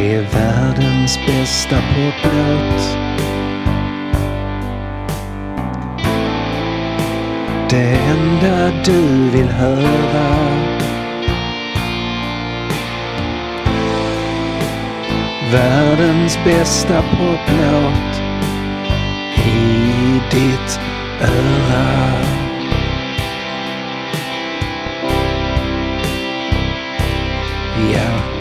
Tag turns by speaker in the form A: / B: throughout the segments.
A: Det är världens bästa poplåt. Det enda du vill höra. Världens bästa poplåt i ditt öra. Ja.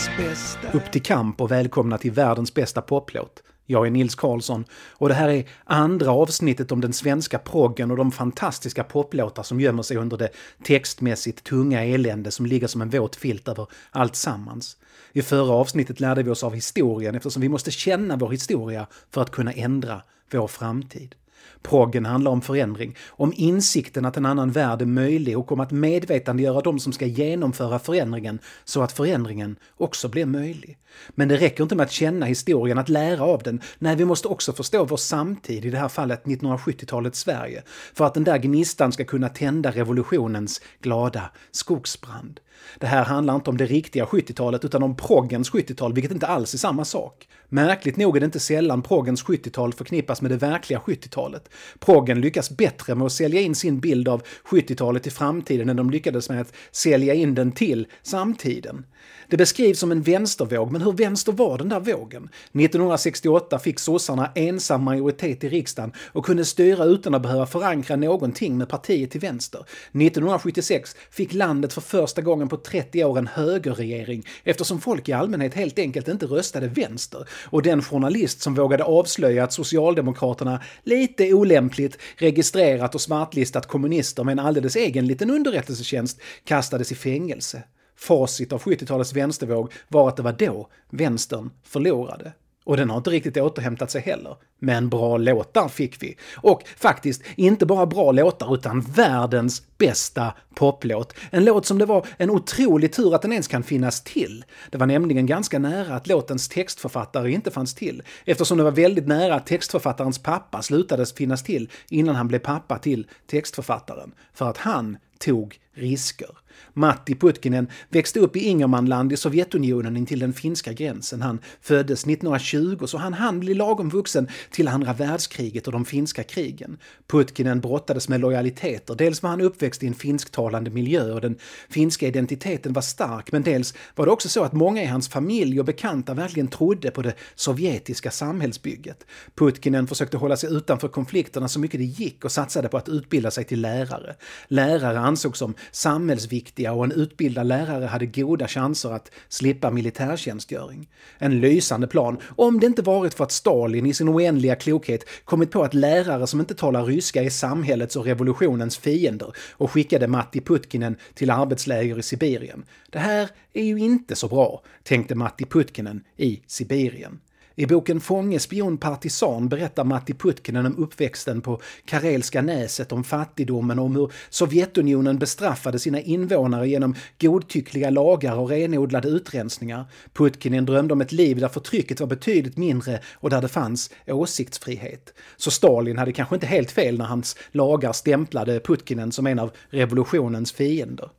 A: Världens bästa...
B: Upp till kamp och välkomna till världens bästa poplåt. Jag är Nils Karlsson och det här är andra avsnittet om den svenska proggen och de fantastiska poplåtar som gömmer sig under det textmässigt tunga elände som ligger som en våt filt över allt sammans. I förra avsnittet lärde vi oss av historien eftersom vi måste känna vår historia för att kunna ändra vår framtid. Proggen handlar om förändring, om insikten att en annan värld är möjlig och om att medvetandegöra de som ska genomföra förändringen så att förändringen också blir möjlig. Men det räcker inte med att känna historien, att lära av den. Nej, vi måste också förstå vår samtid, i det här fallet 1970-talets Sverige, för att den där gnistan ska kunna tända revolutionens glada skogsbrand. Det här handlar inte om det riktiga 70-talet utan om proggens 70-tal, vilket inte alls är samma sak. Märkligt nog är det inte sällan proggens 70-tal förknippas med det verkliga 70-talet. Proggen lyckas bättre med att sälja in sin bild av 70-talet i framtiden än de lyckades med att sälja in den till samtiden. Det beskrivs som en vänstervåg, men hur vänster var den där vågen? 1968 fick sossarna ensam majoritet i riksdagen och kunde styra utan att behöva förankra någonting med partiet till vänster. 1976 fick landet för första gången på 30 år en högerregering eftersom folk i allmänhet helt enkelt inte röstade vänster. Och den journalist som vågade avslöja att Socialdemokraterna lite olämpligt registrerat och smartlistat kommunister med en alldeles egen liten underrättelsetjänst kastades i fängelse. Facit av 70-talets vänstervåg var att det var då vänstern förlorade. Och den har inte riktigt återhämtat sig heller. Men bra låtar fick vi. Och faktiskt, inte bara bra låtar utan världens bästa poplåt. En låt som det var en otrolig tur att den ens kan finnas till. Det var nämligen ganska nära att låtens textförfattare inte fanns till, eftersom det var väldigt nära att textförfattarens pappa slutade finnas till innan han blev pappa till textförfattaren. För att han tog risker. Matti Putkinen växte upp i Ingermanland i Sovjetunionen intill den finska gränsen. Han föddes 1920 så han hann bli lagom vuxen till andra världskriget och de finska krigen. Putkinen brottades med lojaliteter. Dels var han uppväxt i en finsktalande miljö och den finska identiteten var stark, men dels var det också så att många i hans familj och bekanta verkligen trodde på det sovjetiska samhällsbygget. Putkinen försökte hålla sig utanför konflikterna så mycket det gick och satsade på att utbilda sig till lärare. Lärare ansågs som samhällsviktiga och en utbildad lärare hade goda chanser att slippa militärtjänstgöring. En lysande plan, om det inte varit för att Stalin i sin oändliga klokhet kommit på att lärare som inte talar ryska är samhällets och revolutionens fiender och skickade Matti Putkinen till arbetsläger i Sibirien. Det här är ju inte så bra, tänkte Matti Putkinen i Sibirien. I boken Fånge, spion, partisan berättar Matti Putkinen om uppväxten på Karelska näset, om fattigdomen och om hur Sovjetunionen bestraffade sina invånare genom godtyckliga lagar och renodlade utrensningar. Putkinen drömde om ett liv där förtrycket var betydligt mindre och där det fanns åsiktsfrihet. Så Stalin hade kanske inte helt fel när hans lagar stämplade Putkinen som en av revolutionens fiender.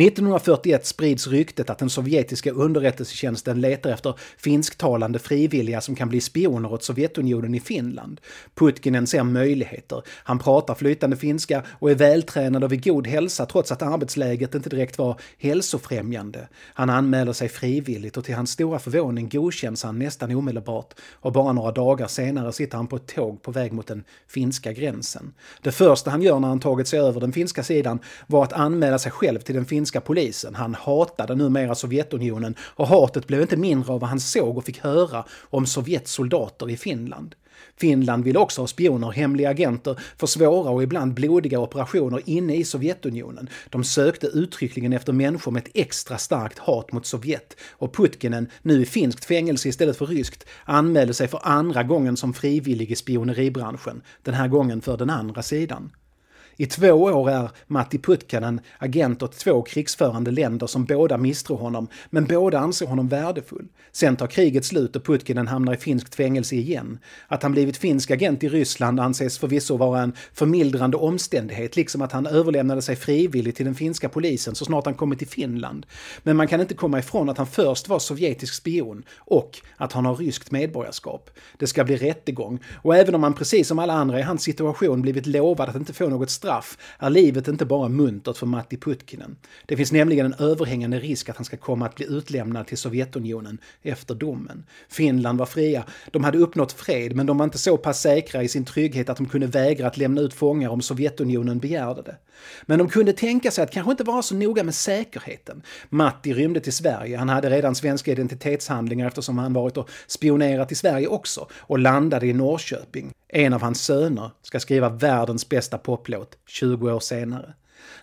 B: 1941 sprids ryktet att den sovjetiska underrättelsetjänsten letar efter finsktalande frivilliga som kan bli spioner åt Sovjetunionen i Finland. Putkinen ser möjligheter. Han pratar flytande finska och är vältränad och vid god hälsa trots att arbetsläget inte direkt var hälsofrämjande. Han anmäler sig frivilligt och till hans stora förvåning godkänns han nästan omedelbart och bara några dagar senare sitter han på ett tåg på väg mot den finska gränsen. Det första han gör när han tagit sig över den finska sidan var att anmäla sig själv till den finska finska polisen. Han hatade numera Sovjetunionen och hatet blev inte mindre av vad han såg och fick höra om Sovjets soldater i Finland. Finland ville också ha spioner, hemliga agenter, för svåra och ibland blodiga operationer inne i Sovjetunionen. De sökte uttryckligen efter människor med ett extra starkt hat mot Sovjet. Och Putkinen, nu i finskt fängelse istället för ryskt, anmälde sig för andra gången som frivillig i spioneribranschen. Den här gången för den andra sidan. I två år är Matti Putkanen agent åt två krigsförande länder som båda misstror honom, men båda anser honom värdefull. Sen tar kriget slut och Putkanen hamnar i finskt fängelse igen. Att han blivit finsk agent i Ryssland anses förvisso vara en förmildrande omständighet, liksom att han överlämnade sig frivilligt till den finska polisen så snart han kommit till Finland. Men man kan inte komma ifrån att han först var sovjetisk spion och att han har ryskt medborgarskap. Det ska bli rättegång och även om han precis som alla andra i hans situation blivit lovad att inte få något straff är livet inte bara muntert för Matti Putkinen. Det finns nämligen en överhängande risk att han ska komma att bli utlämnad till Sovjetunionen efter domen. Finland var fria, de hade uppnått fred men de var inte så pass säkra i sin trygghet att de kunde vägra att lämna ut fångar om Sovjetunionen begärde det. Men de kunde tänka sig att kanske inte vara så noga med säkerheten. Matti rymde till Sverige, han hade redan svenska identitetshandlingar eftersom han varit och spionerat i Sverige också och landade i Norrköping. En av hans söner ska skriva världens bästa poplåt 20 år senare.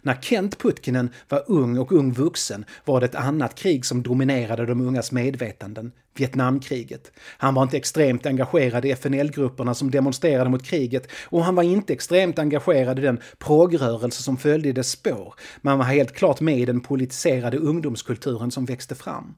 B: När Kent Putkinen var ung och ung vuxen var det ett annat krig som dominerade de ungas medvetanden, Vietnamkriget. Han var inte extremt engagerad i FNL-grupperna som demonstrerade mot kriget och han var inte extremt engagerad i den progrörelse som följde i dess spår, men han var helt klart med i den politiserade ungdomskulturen som växte fram.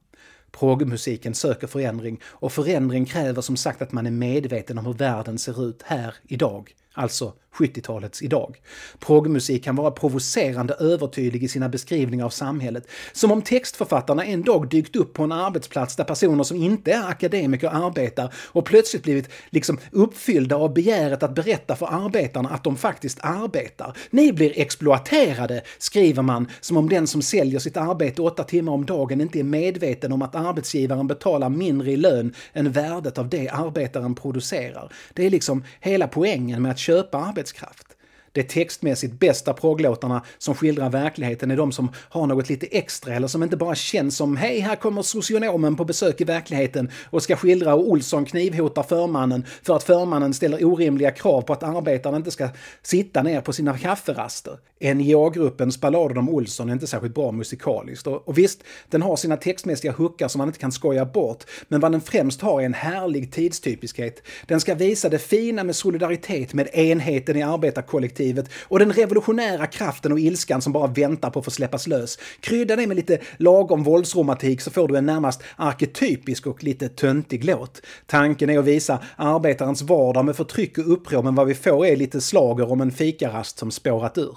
B: Progmusiken söker förändring och förändring kräver som sagt att man är medveten om hur världen ser ut här idag, alltså 70-talets idag. Progmusik kan vara provocerande övertydlig i sina beskrivningar av samhället. Som om textförfattarna en dag dykt upp på en arbetsplats där personer som inte är akademiker arbetar och plötsligt blivit liksom uppfyllda av begäret att berätta för arbetarna att de faktiskt arbetar. Ni blir exploaterade, skriver man, som om den som säljer sitt arbete åtta timmar om dagen inte är medveten om att arbetsgivaren betalar mindre i lön än värdet av det arbetaren producerar. Det är liksom hela poängen med att köpa arbete arbetskraft. De textmässigt bästa progglåtarna som skildrar verkligheten är de som har något lite extra eller som inte bara känns som “Hej, här kommer socionomen på besök i verkligheten och ska skildra hur Olsson knivhotar förmannen för att förmannen ställer orimliga krav på att arbetaren inte ska sitta ner på sina kafferaster”. NJA-gruppens ballader om Olsson är inte särskilt bra musikaliskt. Och, och visst, den har sina textmässiga hookar som man inte kan skoja bort, men vad den främst har är en härlig tidstypiskhet. Den ska visa det fina med solidaritet med enheten i arbetarkollektivet och den revolutionära kraften och ilskan som bara väntar på att få släppas lös. Krydda det med lite lagom våldsromantik så får du en närmast arketypisk och lite töntig låt. Tanken är att visa arbetarens vardag med förtryck och uppror, men vad vi får är lite slager om en fikarast som spårat ur.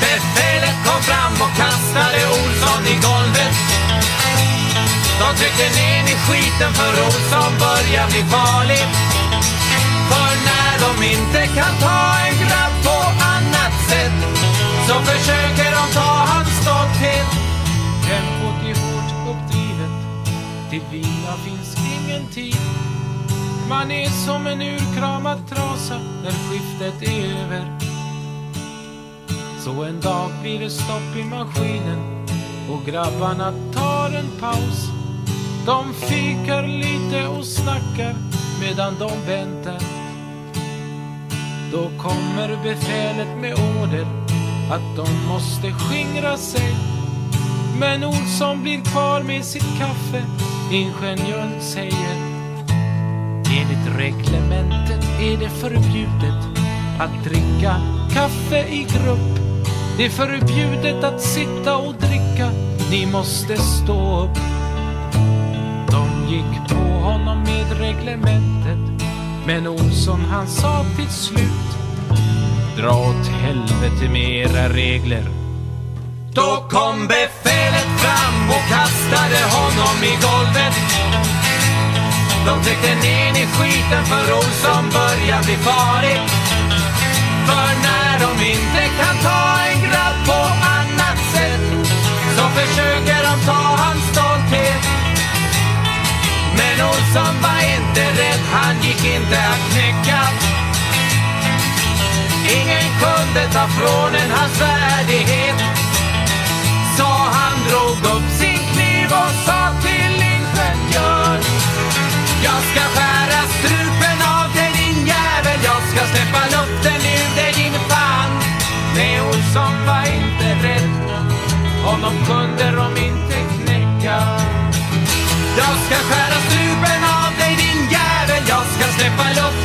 C: Befälet kom fram och kastade Olsson i golvet. De tryckte ner i skiten för Olsson börjar bli farlig som inte kan ta en grabb på annat sätt så försöker de ta hans stolthet. Tempot är hårt uppdrivet, till vila finns ingen tid. Man är som en urkramad trasa när skiftet är över. Så en dag blir det stopp i maskinen och grabbarna tar en paus. De fikar lite och snackar medan de väntar. Då kommer befälet med order att de måste skingra sig. Men Olsson blir kvar med sitt kaffe. Ingenjören säger Enligt reglementet är det förbjudet att dricka kaffe i grupp. Det är förbjudet att sitta och dricka, ni måste stå upp. De gick på honom med reglementet, men Olsson han sa till slut Dra åt helvete med era regler. Då kom befälet fram och kastade honom i golvet. De tryckte ner i skiten för Olsson börjar bli farlig. För när de inte kan ta en grabb på annat sätt så försöker de ta hans stolthet. Men Olsson var inte rädd, han gick inte att knäcka. Ingen kunde ta från en hans värdighet. Så han drog upp sin kniv och sa till ingenjör Jag ska skära strupen av dig din jävel, jag ska släppa luften ur dig din fan. Nej, Olsson var inte rädd, honom kunde de inte. Jag ska skära strupen av dig din jävel, jag ska släppa loss.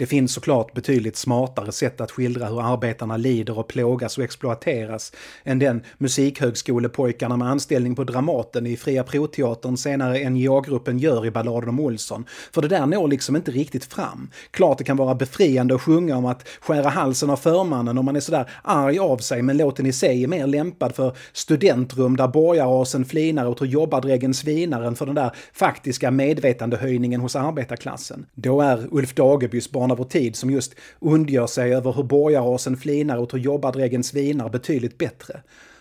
B: Det finns såklart betydligt smartare sätt att skildra hur arbetarna lider och plågas och exploateras än den musikhögskolepojkarna med anställning på Dramaten i Fria Proteatern, senare NJA-gruppen, gör i Balladen om Olsson. För det där når liksom inte riktigt fram. Klart det kan vara befriande att sjunga om att skära halsen av förmannen om man är sådär arg av sig, men låten i sig är mer lämpad för studentrum där borgarrasen flinar och hur jobbardräggen svinar än för den där faktiska medvetandehöjningen hos arbetarklassen. Då är Ulf Dagebys Barn av vår tid som just ondgör sig över hur borgarrasen flinar åt hur jobbardräggen svinar betydligt bättre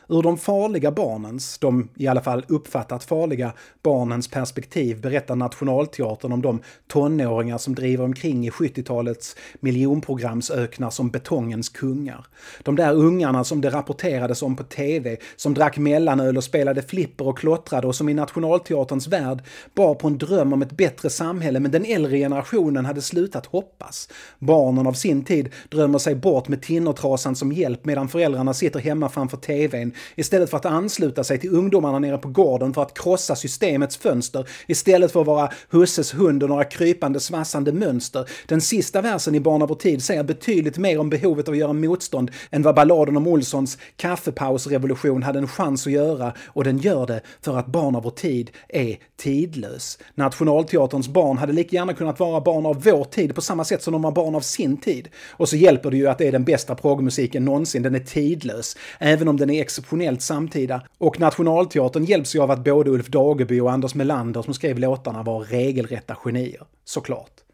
B: ur de farliga barnens, de i alla fall uppfattat farliga barnens perspektiv berättar Nationalteatern om de tonåringar som driver omkring i 70-talets miljonprogramsöknar som betongens kungar. De där ungarna som det rapporterades om på TV, som drack mellanöl och spelade flipper och klottrade och som i Nationalteaterns värld bar på en dröm om ett bättre samhälle men den äldre generationen hade slutat hoppas. Barnen av sin tid drömmer sig bort med tinnertrasan som hjälp medan föräldrarna sitter hemma framför TVn istället för att ansluta sig till ungdomarna nere på gården för att krossa systemets fönster istället för att vara husses hund och några krypande svassande mönster. Den sista versen i Barn av vår tid säger betydligt mer om behovet av att göra motstånd än vad balladen om Olssons kaffepausrevolution hade en chans att göra och den gör det för att Barn av vår tid är tidlös. Nationalteaterns barn hade lika gärna kunnat vara barn av vår tid på samma sätt som de var barn av sin tid. Och så hjälper det ju att det är den bästa progmusiken någonsin, den är tidlös. Även om den är exceptionell exceptionellt samtida. Och Nationalteatern hjälps ju av att både Ulf Dageby och Anders Melander som skrev låtarna var regelrätta genier. Såklart.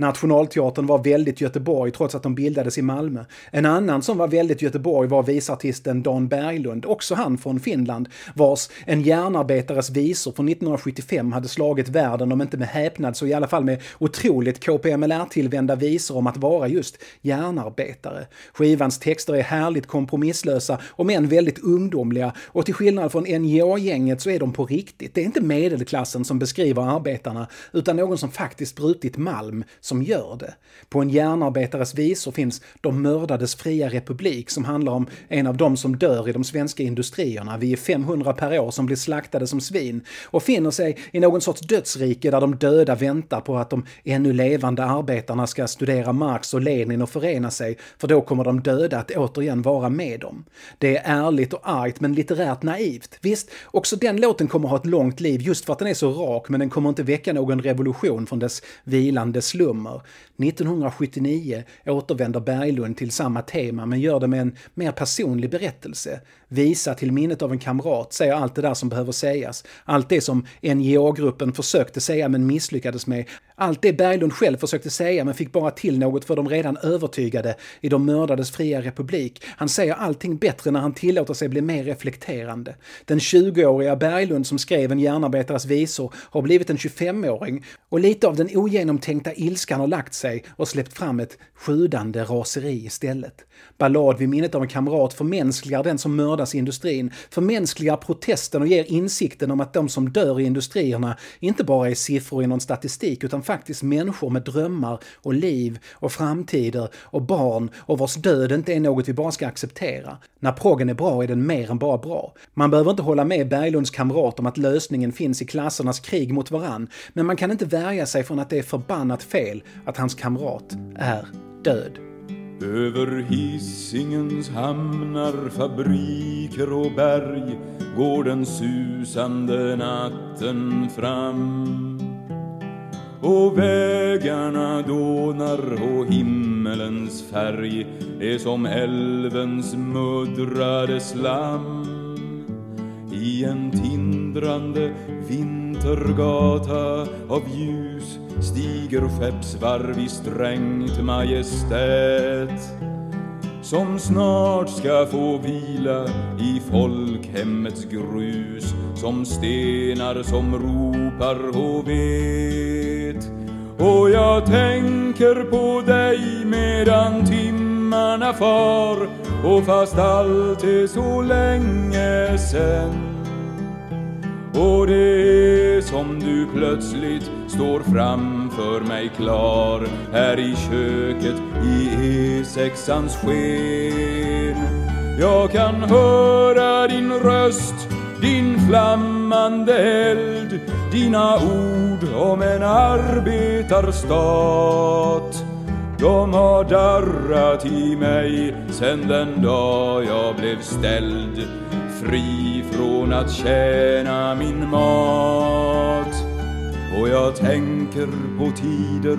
B: Nationalteatern var väldigt Göteborg trots att de bildades i Malmö. En annan som var väldigt Göteborg var visartisten Dan Berglund, också han från Finland, vars En järnarbetares visor från 1975 hade slagit världen, om inte med häpnad så i alla fall med otroligt KPMLR-tillvända visor om att vara just järnarbetare. Skivans texter är härligt kompromisslösa, och men väldigt ungdomliga, och till skillnad från NJA-gänget så är de på riktigt. Det är inte medelklassen som beskriver arbetarna, utan någon som faktiskt brutit malm, som gör det. På en järnarbetares visor finns De mördades fria republik som handlar om en av dem som dör i de svenska industrierna. Vi är 500 per år som blir slaktade som svin och finner sig i någon sorts dödsrike där de döda väntar på att de ännu levande arbetarna ska studera Marx och Lenin och förena sig, för då kommer de döda att återigen vara med dem. Det är ärligt och argt men litterärt naivt. Visst, också den låten kommer ha ett långt liv just för att den är så rak, men den kommer inte väcka någon revolution från dess vilande slum kommer. 1979 återvänder Berglund till samma tema men gör det med en mer personlig berättelse. Visa till minnet av en kamrat, säger allt det där som behöver sägas. Allt det som NJA-gruppen försökte säga men misslyckades med. Allt det Berglund själv försökte säga men fick bara till något för de redan övertygade i de mördades fria republik. Han säger allting bättre när han tillåter sig bli mer reflekterande. Den 20-åriga Berglund som skrev en järnarbetares visor har blivit en 25-åring och lite av den ogenomtänkta ilskan har lagt sig och släppt fram ett sjudande raseri istället. Ballad vid minnet av en kamrat förmänskligar den som mördas i industrin, förmänskligar protesten och ger insikten om att de som dör i industrierna inte bara är siffror i någon statistik utan faktiskt människor med drömmar och liv och framtider och barn och vars död inte är något vi bara ska acceptera. När proggen är bra är den mer än bara bra. Man behöver inte hålla med Berglunds kamrat om att lösningen finns i klassernas krig mot varann, men man kan inte värja sig från att det är förbannat fel att hans kamrat är död.
D: Över Hisingens hamnar, fabriker och berg går den susande natten fram. Och vägarna dånar och himmelens färg är som älvens muddrade slam. I en tindrande vintergata av ljus stiger skeppsvarv i strängt majestät som snart ska få vila i folkhemmets grus som stenar som ropar och vet och jag tänker på dig medan timmarna far och fast allt är så länge sen. Och det är som du plötsligt står framför mig klar här i köket i E6ans sken. Jag kan höra din röst, din flammande eld, dina ord om en arbetarstat. de har darrat i mig sen den dag jag blev ställd fri från att tjäna min mat. Och jag tänker på tider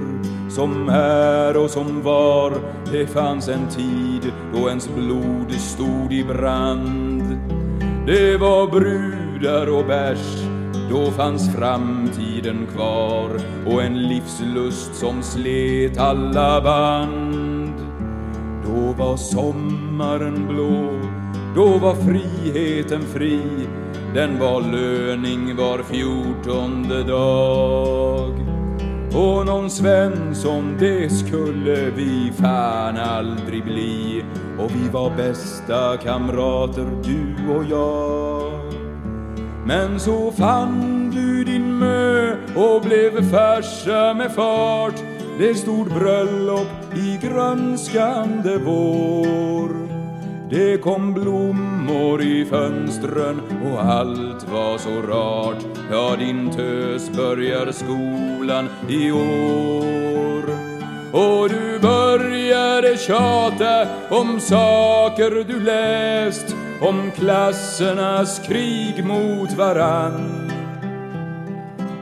D: som är och som var. Det fanns en tid då ens blod stod i brand. Det var brudar och bärs, då fanns framtiden kvar och en livslust som slet alla band. Då var sommaren blå, då var friheten fri den var löning var fjortonde dag. Och någon Svensson det skulle vi fan aldrig bli och vi var bästa kamrater du och jag. Men så fann du din mö och blev farsa med fart. Det stod bröllop i grönskande vår. Det kom blommor i fönstren och allt var så rart. Ja, din tös börjar skolan i år. Och du började tjata om saker du läst, om klassernas krig mot varann.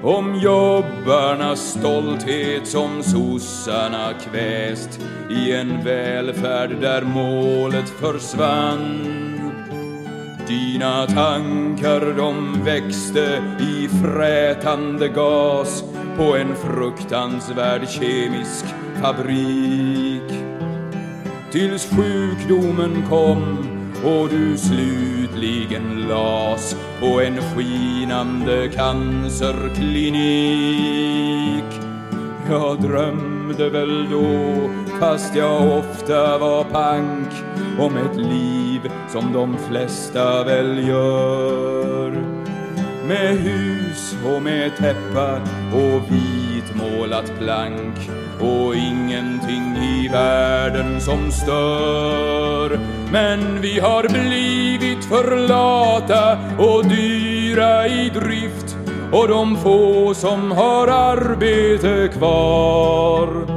D: Om jobbarnas stolthet som sossarna kväst i en välfärd där målet försvann. Dina tankar de växte i frätande gas på en fruktansvärd kemisk fabrik. Tills sjukdomen kom och du slutligen las på en skinande cancerklinik. Jag drömde väl då, fast jag ofta var pank, om ett liv som de flesta väl gör. Med hus och med täppa och vitmålat plank och ingenting i världen som stör. Men vi har blivit för lata och dyra i drift och de få som har arbete kvar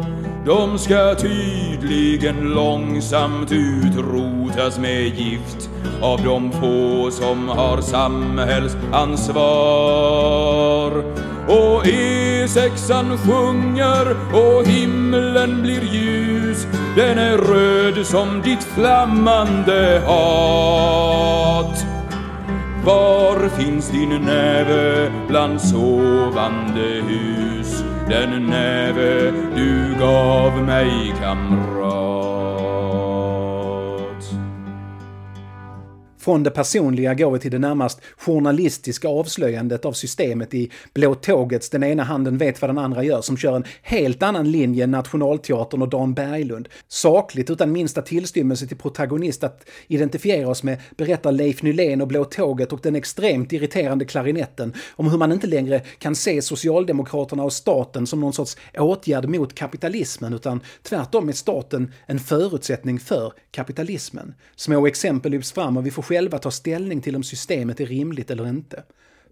D: de ska tydligen långsamt utrotas med gift av de få som har samhällsansvar. Och E6an sjunger och himlen blir ljus. Den är röd som ditt flammande hat. Var finns din näve bland sovande hus? Den näve du gav mig kamrat.
B: Från det personliga går vi till det närmast journalistiska avslöjandet av systemet i Blå Tågets Den ena handen vet vad den andra gör som kör en helt annan linje än Nationalteatern och Dan Berglund. Sakligt utan minsta tillstymmelse till protagonist att identifiera oss med berättar Leif Nylén och Blå Tåget och den extremt irriterande klarinetten om hur man inte längre kan se Socialdemokraterna och staten som någon sorts åtgärd mot kapitalismen utan tvärtom är staten en förutsättning för kapitalismen. Små exempel lyfts fram och vi får själva ta ställning till om systemet är rimligt eller inte.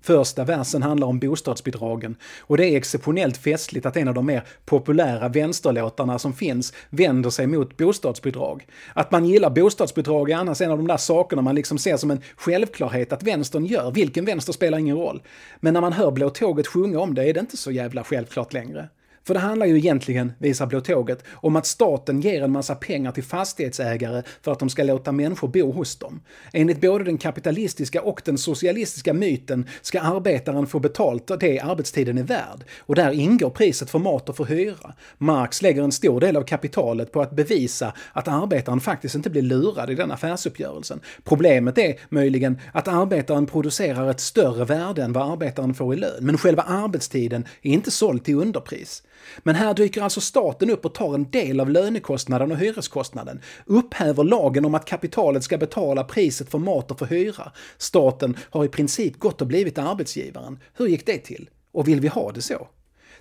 B: Första versen handlar om bostadsbidragen och det är exceptionellt festligt att en av de mer populära vänsterlåtarna som finns vänder sig mot bostadsbidrag. Att man gillar bostadsbidrag är annars en av de där sakerna man liksom ser som en självklarhet att vänstern gör. Vilken vänster spelar ingen roll. Men när man hör Blå Tåget sjunga om det är det inte så jävla självklart längre. För det handlar ju egentligen, visar Blå Tåget, om att staten ger en massa pengar till fastighetsägare för att de ska låta människor bo hos dem. Enligt både den kapitalistiska och den socialistiska myten ska arbetaren få betalt det arbetstiden är värd. Och där ingår priset för mat och för hyra. Marx lägger en stor del av kapitalet på att bevisa att arbetaren faktiskt inte blir lurad i den affärsuppgörelsen. Problemet är möjligen att arbetaren producerar ett större värde än vad arbetaren får i lön. Men själva arbetstiden är inte såld till underpris. Men här dyker alltså staten upp och tar en del av lönekostnaden och hyreskostnaden, upphäver lagen om att kapitalet ska betala priset för mat och för hyra. Staten har i princip gått och blivit arbetsgivaren. Hur gick det till? Och vill vi ha det så?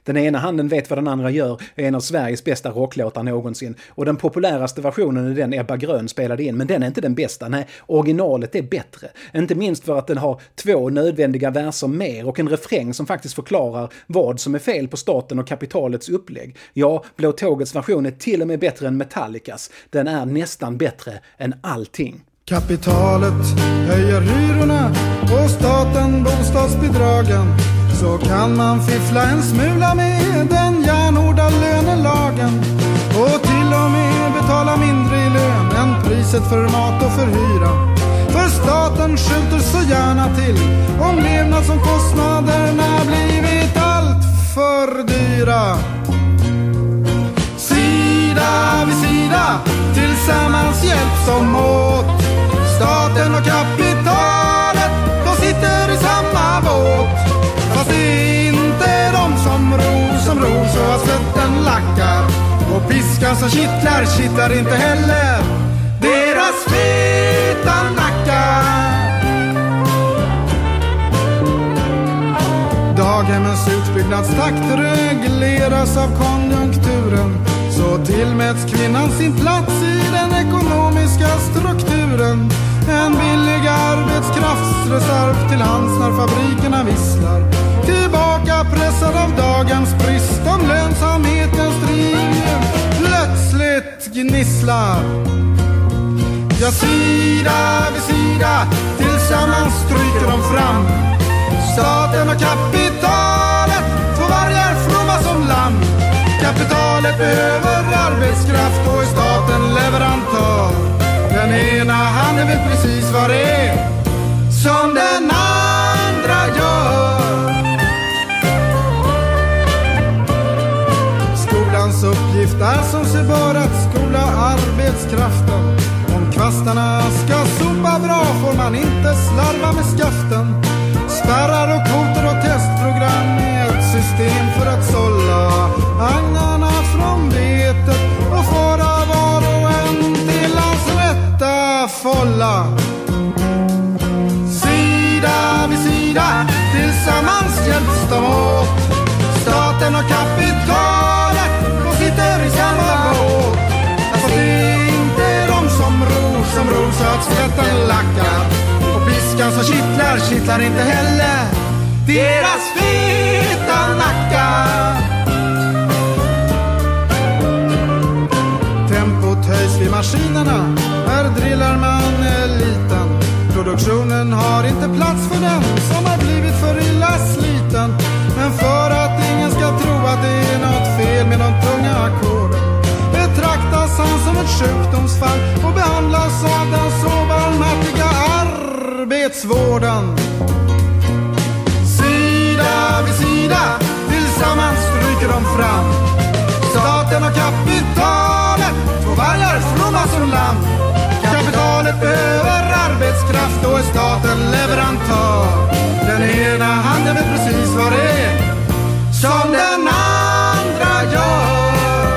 B: Den ena handen vet vad den andra gör är en av Sveriges bästa rocklåtar någonsin. Och den populäraste versionen är den Ebba Grön spelade in, men den är inte den bästa. Nej, originalet är bättre. Inte minst för att den har två nödvändiga verser mer och en refräng som faktiskt förklarar vad som är fel på staten och kapitalets upplägg. Ja, Blå Tågets version är till och med bättre än Metallicas. Den är nästan bättre än allting.
E: Kapitalet höjer hyrorna och staten bostadsbidragen. Så kan man fiffla en smula med den järnhårda lönelagen. Och till och med betala mindre i lön än priset för mat och för hyra. För staten skjuter så gärna till om levnadsomkostnaderna blivit allt för dyra. Sida vid sida, tillsammans hjälps de åt. Staten och kapitalet, de sitter i samma båt. Fast det är inte de som ror, som ror så att svetten lackar. Och piskan som kittlar, kittlar inte heller deras feta nackar. Daghemmens utbyggnadstakt regleras av konjunkturen. Så tillmäts kvinnan sin plats i den ekonomiska strukturen. En billig arbetskraftsreserv till hands när fabrikerna visslar. Tillbaka pressad av dagens brist om lönsamhetens driv. Plötsligt gnisslar. Ja, sida vid sida tillsammans stryker de fram. Staten och kapitalet, två vargar fromma som lamm. Kapitalet behöver arbetskraft och är staten leverantör. Den ena han är väl precis vad det är som den andra gör. Skolans uppgift är som sig bör att skola arbetskraften. Om kvastarna ska sopa bra får man inte slarva med skaften. Spärrar och kvoter och testprogram är ett system för att sålla agnarna från vetet folla. Sida vid sida, tillsammans hjälps de åt. Staten och kapitalet, de sitter i samma båt. Fast det är inte de som ror, som ror så att svetten lackar. Och piskan som kittlar, kittlar inte heller deras fel maskinerna, här drillar man eliten. Produktionen har inte plats för den som har blivit för illa sliten. Men för att ingen ska tro att det är något fel med de tunga ackorden betraktas han som ett sjukdomsfall och behandlas av den så barmhärtiga arbetsvården. Sida vid sida, tillsammans stryker de fram. Staten och kapitalet, kraft, då är staten leverantör. Den ena handen vet precis vad det är som den andra gör.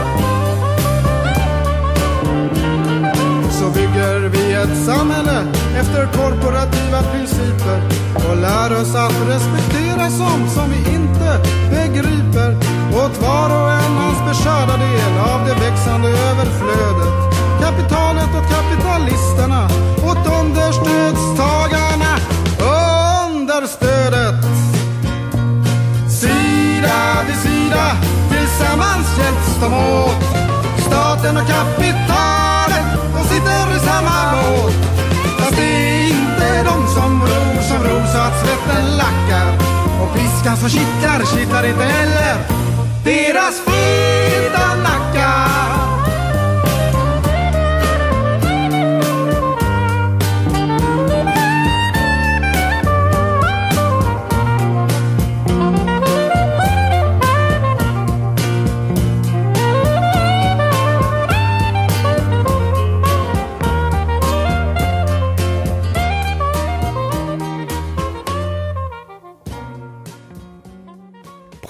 E: Så bygger vi ett samhälle efter korporativa principer och lär oss att respektera sånt som vi inte begriper. Åt var och en hans beskärda del av det växande överflödet. Kapitalet och kapitalisterna, åt understödstagarna, understödet. Sida vid sida, tillsammans hjälps de åt. Staten och kapitalet, de sitter i samma båt. Fast det är inte de som ror, som ror så att svetten lackar. Och piskan som kittlar, kittlar inte heller deras feta nackar.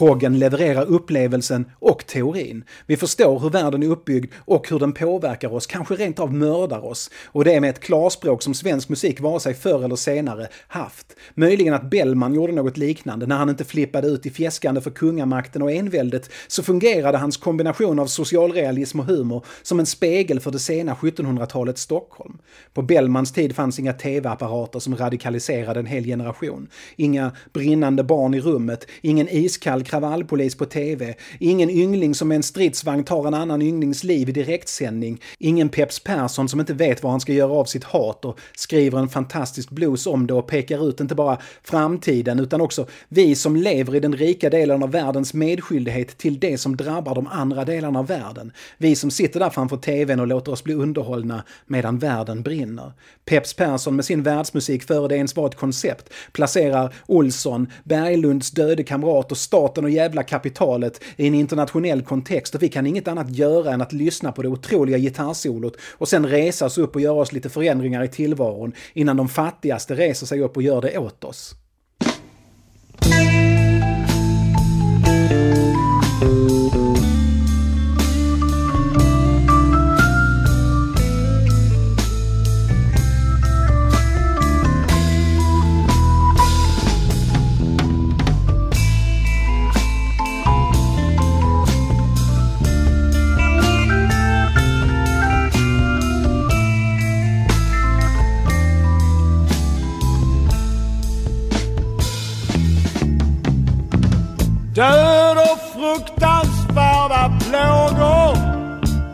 B: Proggen levererar upplevelsen och teorin. Vi förstår hur världen är uppbyggd och hur den påverkar oss, kanske rent av mördar oss. Och det är med ett klarspråk som svensk musik vare sig förr eller senare haft. Möjligen att Bellman gjorde något liknande. När han inte flippade ut i fjäskande för kungamakten och enväldet så fungerade hans kombination av socialrealism och humor som en spegel för det sena 1700-talets Stockholm. På Bellmans tid fanns inga tv-apparater som radikaliserade en hel generation. Inga brinnande barn i rummet, ingen iskall kravallpolis på tv, ingen yngling som med en stridsvagn tar en annan ynglings liv i direktsändning, ingen Peps Persson som inte vet vad han ska göra av sitt hat och skriver en fantastisk blues om det och pekar ut inte bara framtiden utan också vi som lever i den rika delen av världens medskyldighet till det som drabbar de andra delarna av världen. Vi som sitter där framför tvn och låter oss bli underhållna medan världen brinner. Peps Persson med sin världsmusik före det ens var ett koncept placerar Olsson, Berglunds döde kamrat och staten och jävla kapitalet i en internationell kontext och vi kan inget annat göra än att lyssna på det otroliga gitarrsolot och sen resa oss upp och göra oss lite förändringar i tillvaron innan de fattigaste reser sig upp och gör det åt oss.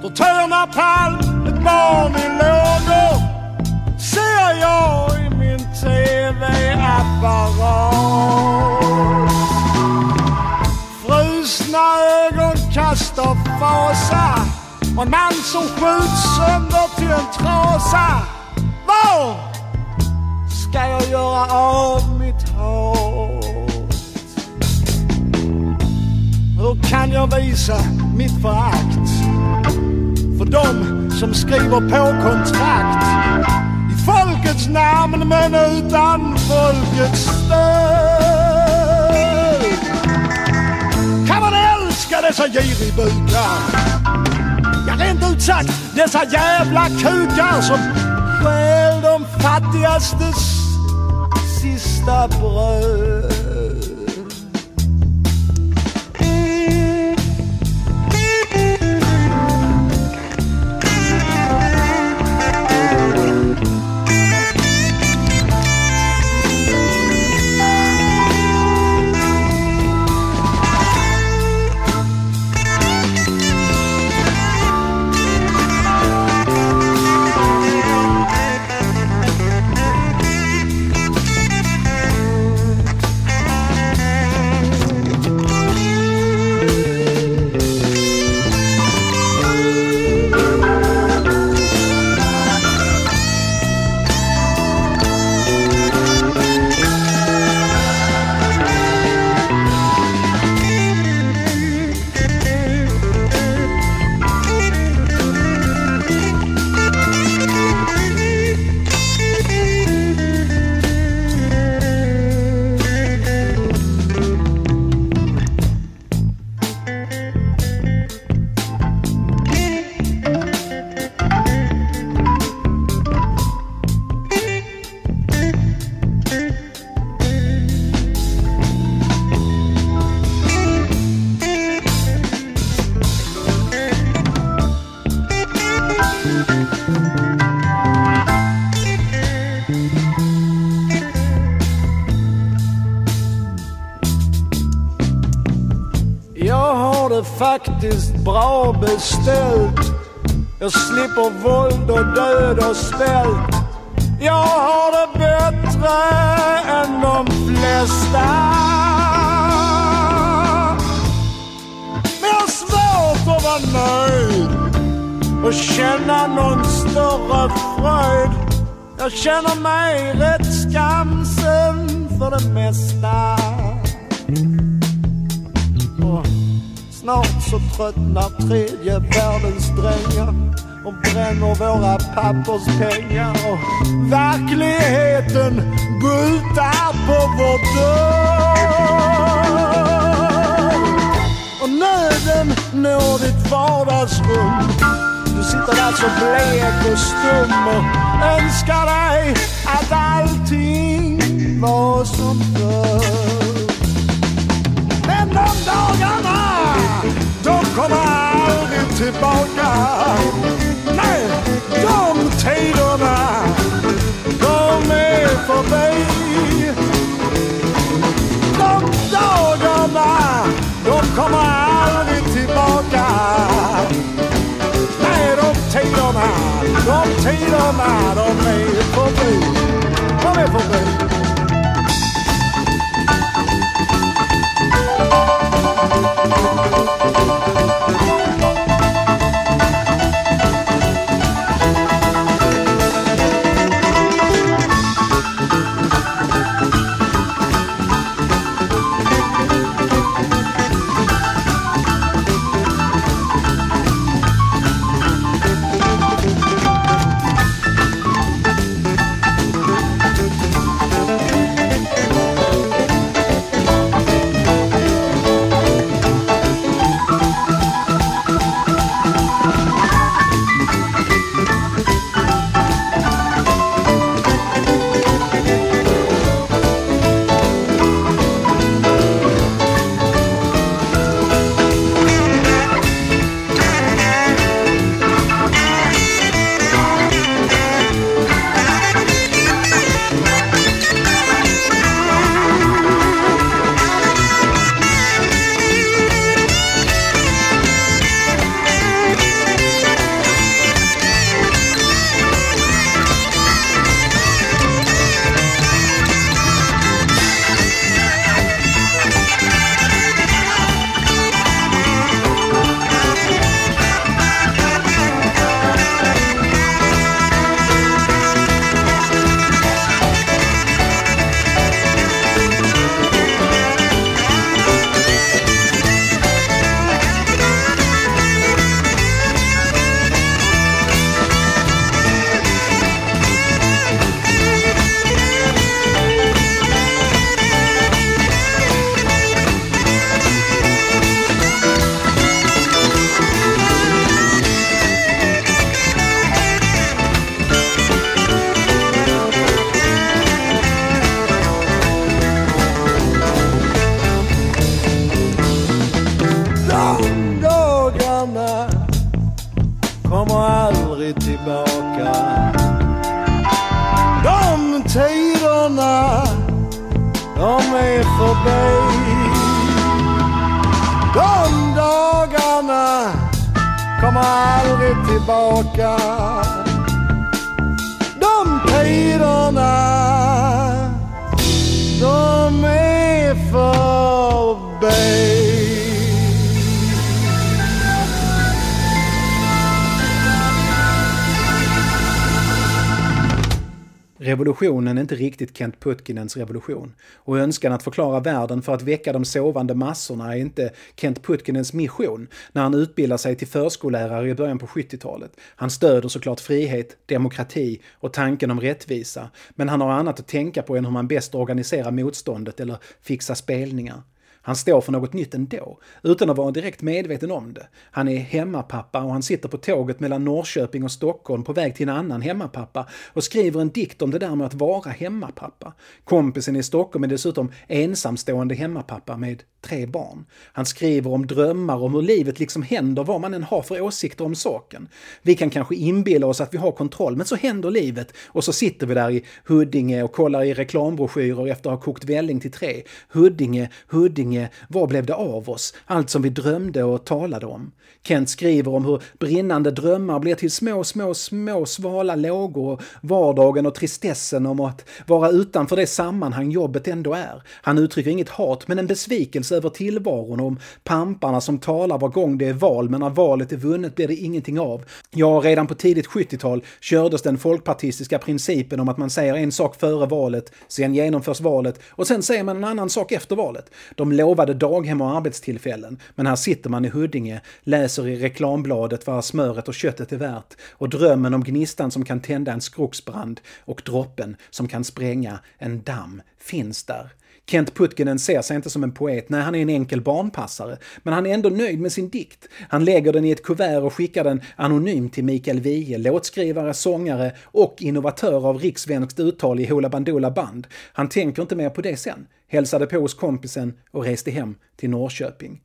F: Tortyrerna Palm, ett barn i lågor Ser jag i min TV-apparat Frusna ögonkast av fasa. Och en man som skjuts sönder till en trasa. Var ska jag göra av mitt hat? Hur kan jag visa mitt förakt? De som skriver på kontrakt i folkets namn men utan folkets stöd? Kan man älska dessa giribukar? Ja, rent ut sagt, dessa jävla kukar som stjäl de fattigastes sista bröd. Faktiskt bra beställt. Jag slipper våld och död och svält. Jag har det bättre än de flesta. Men jag har svårt att vara nöjd och känna någon större fröjd. Jag känner mig rätt skamsen för det mesta. Så tröttnar tredje världens drängar och bränner våra papperspengar och verkligheten bultar på vår dörr. och nöden når ditt vardagsrum. Du sitter där så blek och stum och önskar dig att allting var som förr. Men de dagarna, de kommer aldrig tillbaka. Nej, de tiderna, de är förbi. De dagarna, de kommer aldrig tillbaka. Nej, de tiderna, de tiderna, de är förbi. De är förbi. De aldrig tillbaka. De tiderna, de är förbi. De dagarna kommer aldrig tillbaka. De tiderna,
B: Revolutionen är inte riktigt Kent Putkinens revolution. Och önskan att förklara världen för att väcka de sovande massorna är inte Kent Putkinens mission när han utbildar sig till förskollärare i början på 70-talet. Han stöder såklart frihet, demokrati och tanken om rättvisa. Men han har annat att tänka på än hur man bäst organiserar motståndet eller fixar spelningar. Han står för något nytt ändå, utan att vara direkt medveten om det. Han är hemmapappa och han sitter på tåget mellan Norrköping och Stockholm på väg till en annan hemmapappa och skriver en dikt om det där med att vara hemmapappa. Kompisen i Stockholm är dessutom ensamstående hemmapappa med tre barn. Han skriver om drömmar om hur livet liksom händer vad man än har för åsikter om saken. Vi kan kanske inbilla oss att vi har kontroll, men så händer livet och så sitter vi där i Huddinge och kollar i reklambroschyrer efter att ha kokt välling till tre. Huddinge, Huddinge, vad blev det av oss? Allt som vi drömde och talade om. Kent skriver om hur brinnande drömmar blir till små, små, små svala lågor och vardagen och tristessen om att vara utanför det sammanhang jobbet ändå är. Han uttrycker inget hat, men en besvikelse över tillvaron om pamparna som talar var gång det är val, men när valet är vunnet blir det ingenting av. Ja, redan på tidigt 70-tal kördes den folkpartistiska principen om att man säger en sak före valet, sen genomförs valet och sen säger man en annan sak efter valet. De lovade daghem och arbetstillfällen, men här sitter man i Huddinge, läser i reklambladet vad smöret och köttet är värt och drömmen om gnistan som kan tända en skrocksbrand och droppen som kan spränga en damm finns där. Kent Putkinen ser sig inte som en poet, nej han är en enkel barnpassare. Men han är ändå nöjd med sin dikt. Han lägger den i ett kuvert och skickar den anonymt till Mikael Wiehe, låtskrivare, sångare och innovatör av rikssvenskt uttal i Hoola Bandoola Band. Han tänker inte mer på det sen. Hälsade på hos kompisen och reste hem till Norrköping.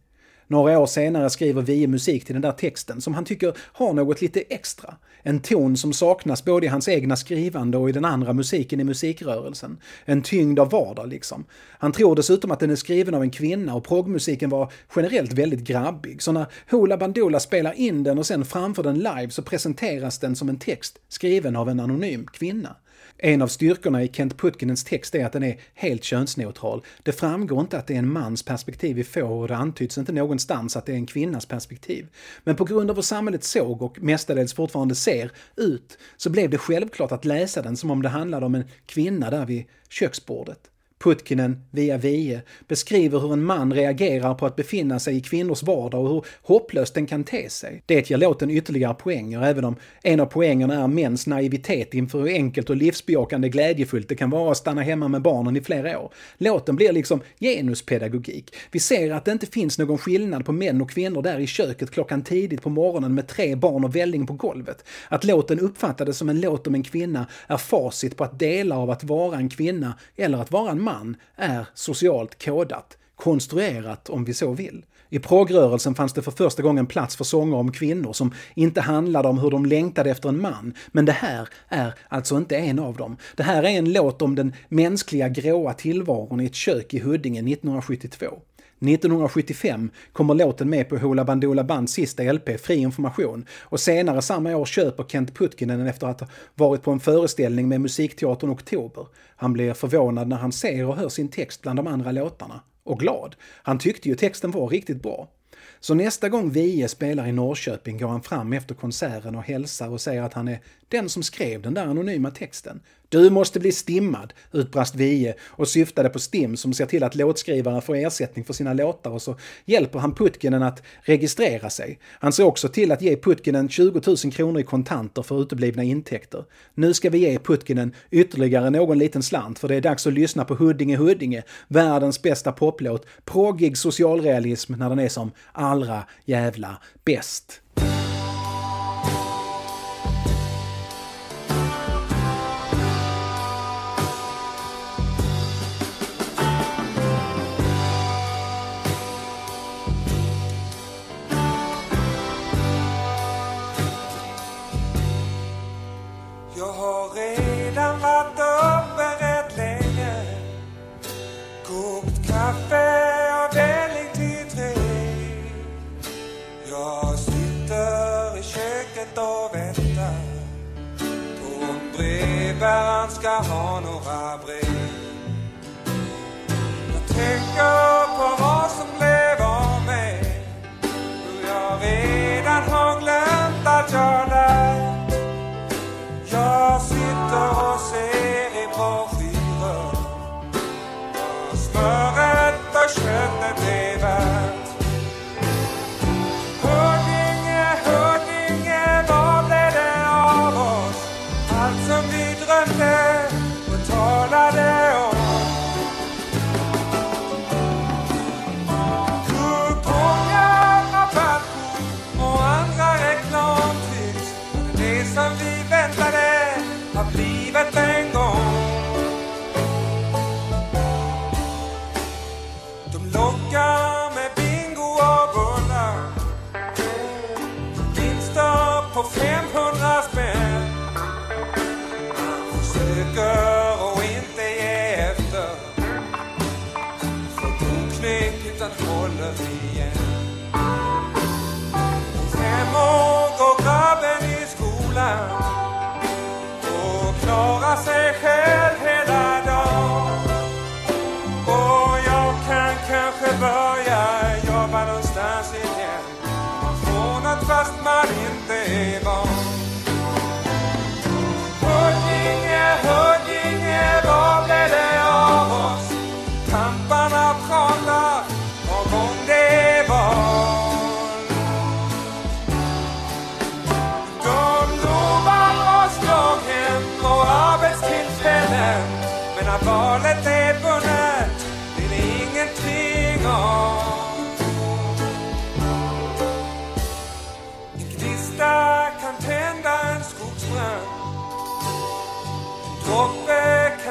B: Några år senare skriver Wiehe musik till den där texten som han tycker har något lite extra. En ton som saknas både i hans egna skrivande och i den andra musiken i musikrörelsen. En tyngd av vardag liksom. Han tror dessutom att den är skriven av en kvinna och proggmusiken var generellt väldigt grabbig. Så när Hoola Bandoola spelar in den och sen framför den live så presenteras den som en text skriven av en anonym kvinna. En av styrkorna i Kent Putkinens text är att den är helt könsneutral. Det framgår inte att det är en mans perspektiv vi får och det antyds inte någonstans att det är en kvinnas perspektiv. Men på grund av hur samhället såg och mestadels fortfarande ser ut så blev det självklart att läsa den som om det handlade om en kvinna där vid köksbordet. Putkinen, via Wiehe, beskriver hur en man reagerar på att befinna sig i kvinnors vardag och hur hopplöst den kan te sig. Det ger låten ytterligare poänger, även om en av poängerna är mäns naivitet inför hur enkelt och livsbejakande glädjefullt det kan vara att stanna hemma med barnen i flera år. Låten blir liksom genuspedagogik. Vi ser att det inte finns någon skillnad på män och kvinnor där i köket klockan tidigt på morgonen med tre barn och välling på golvet. Att låten uppfattades som en låt om en kvinna är facit på att delar av att vara en kvinna eller att vara en man man är socialt kodat, konstruerat om vi så vill. I progrörelsen fanns det för första gången plats för sånger om kvinnor som inte handlade om hur de längtade efter en man. Men det här är alltså inte en av dem. Det här är en låt om den mänskliga gråa tillvaron i ett kök i Huddinge 1972. 1975 kommer låten med på Hoola Bandoola Bands sista LP, Fri information, och senare samma år köper Kent Putkinen den efter att ha varit på en föreställning med Musikteatern Oktober. Han blir förvånad när han ser och hör sin text bland de andra låtarna. Och glad. Han tyckte ju texten var riktigt bra. Så nästa gång Wiehe spelar i Norrköping går han fram efter konserten och hälsar och säger att han är den som skrev den där anonyma texten. Du måste bli stimmad, utbrast Wiehe och syftade på STIM som ser till att låtskrivare får ersättning för sina låtar och så hjälper han Putkinen att registrera sig. Han ser också till att ge Putkinen 20 000 kronor i kontanter för uteblivna intäkter. Nu ska vi ge Putkinen ytterligare någon liten slant för det är dags att lyssna på Huddinge Huddinge, världens bästa poplåt, proggig socialrealism när den är som allra jävla bäst.
G: Ska ha några brev. Jag tänker på vad som blev av mig. Hur jag redan har glömt att jag lärt jag sitter och ser i broschyrer vad smöret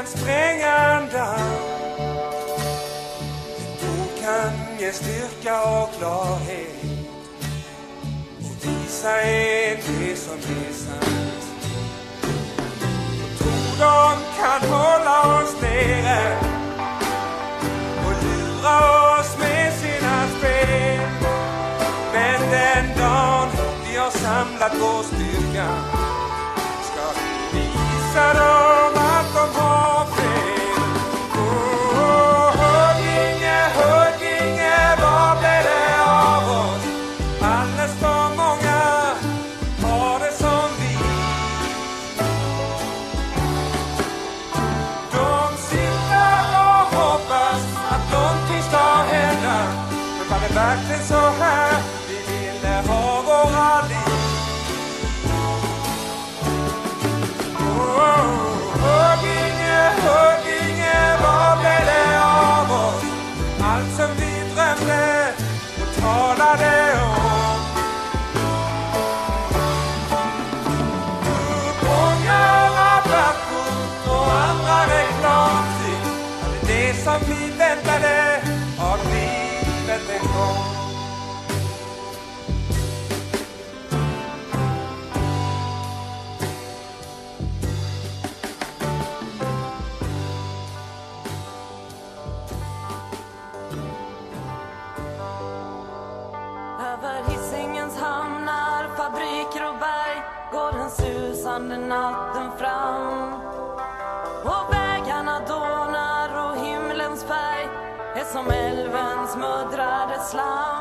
G: kan spränga en damm. Kan ge styrka och klarhet och visa en det som är sant. Och de kan hålla oss nere och lura oss med sina spel. Men den dagen vi har samlat vår styrka ska vi visa dem att de har Men var det
H: under natten fram. Och vägarna dånar och himlens färg är som älvens muddrade slam.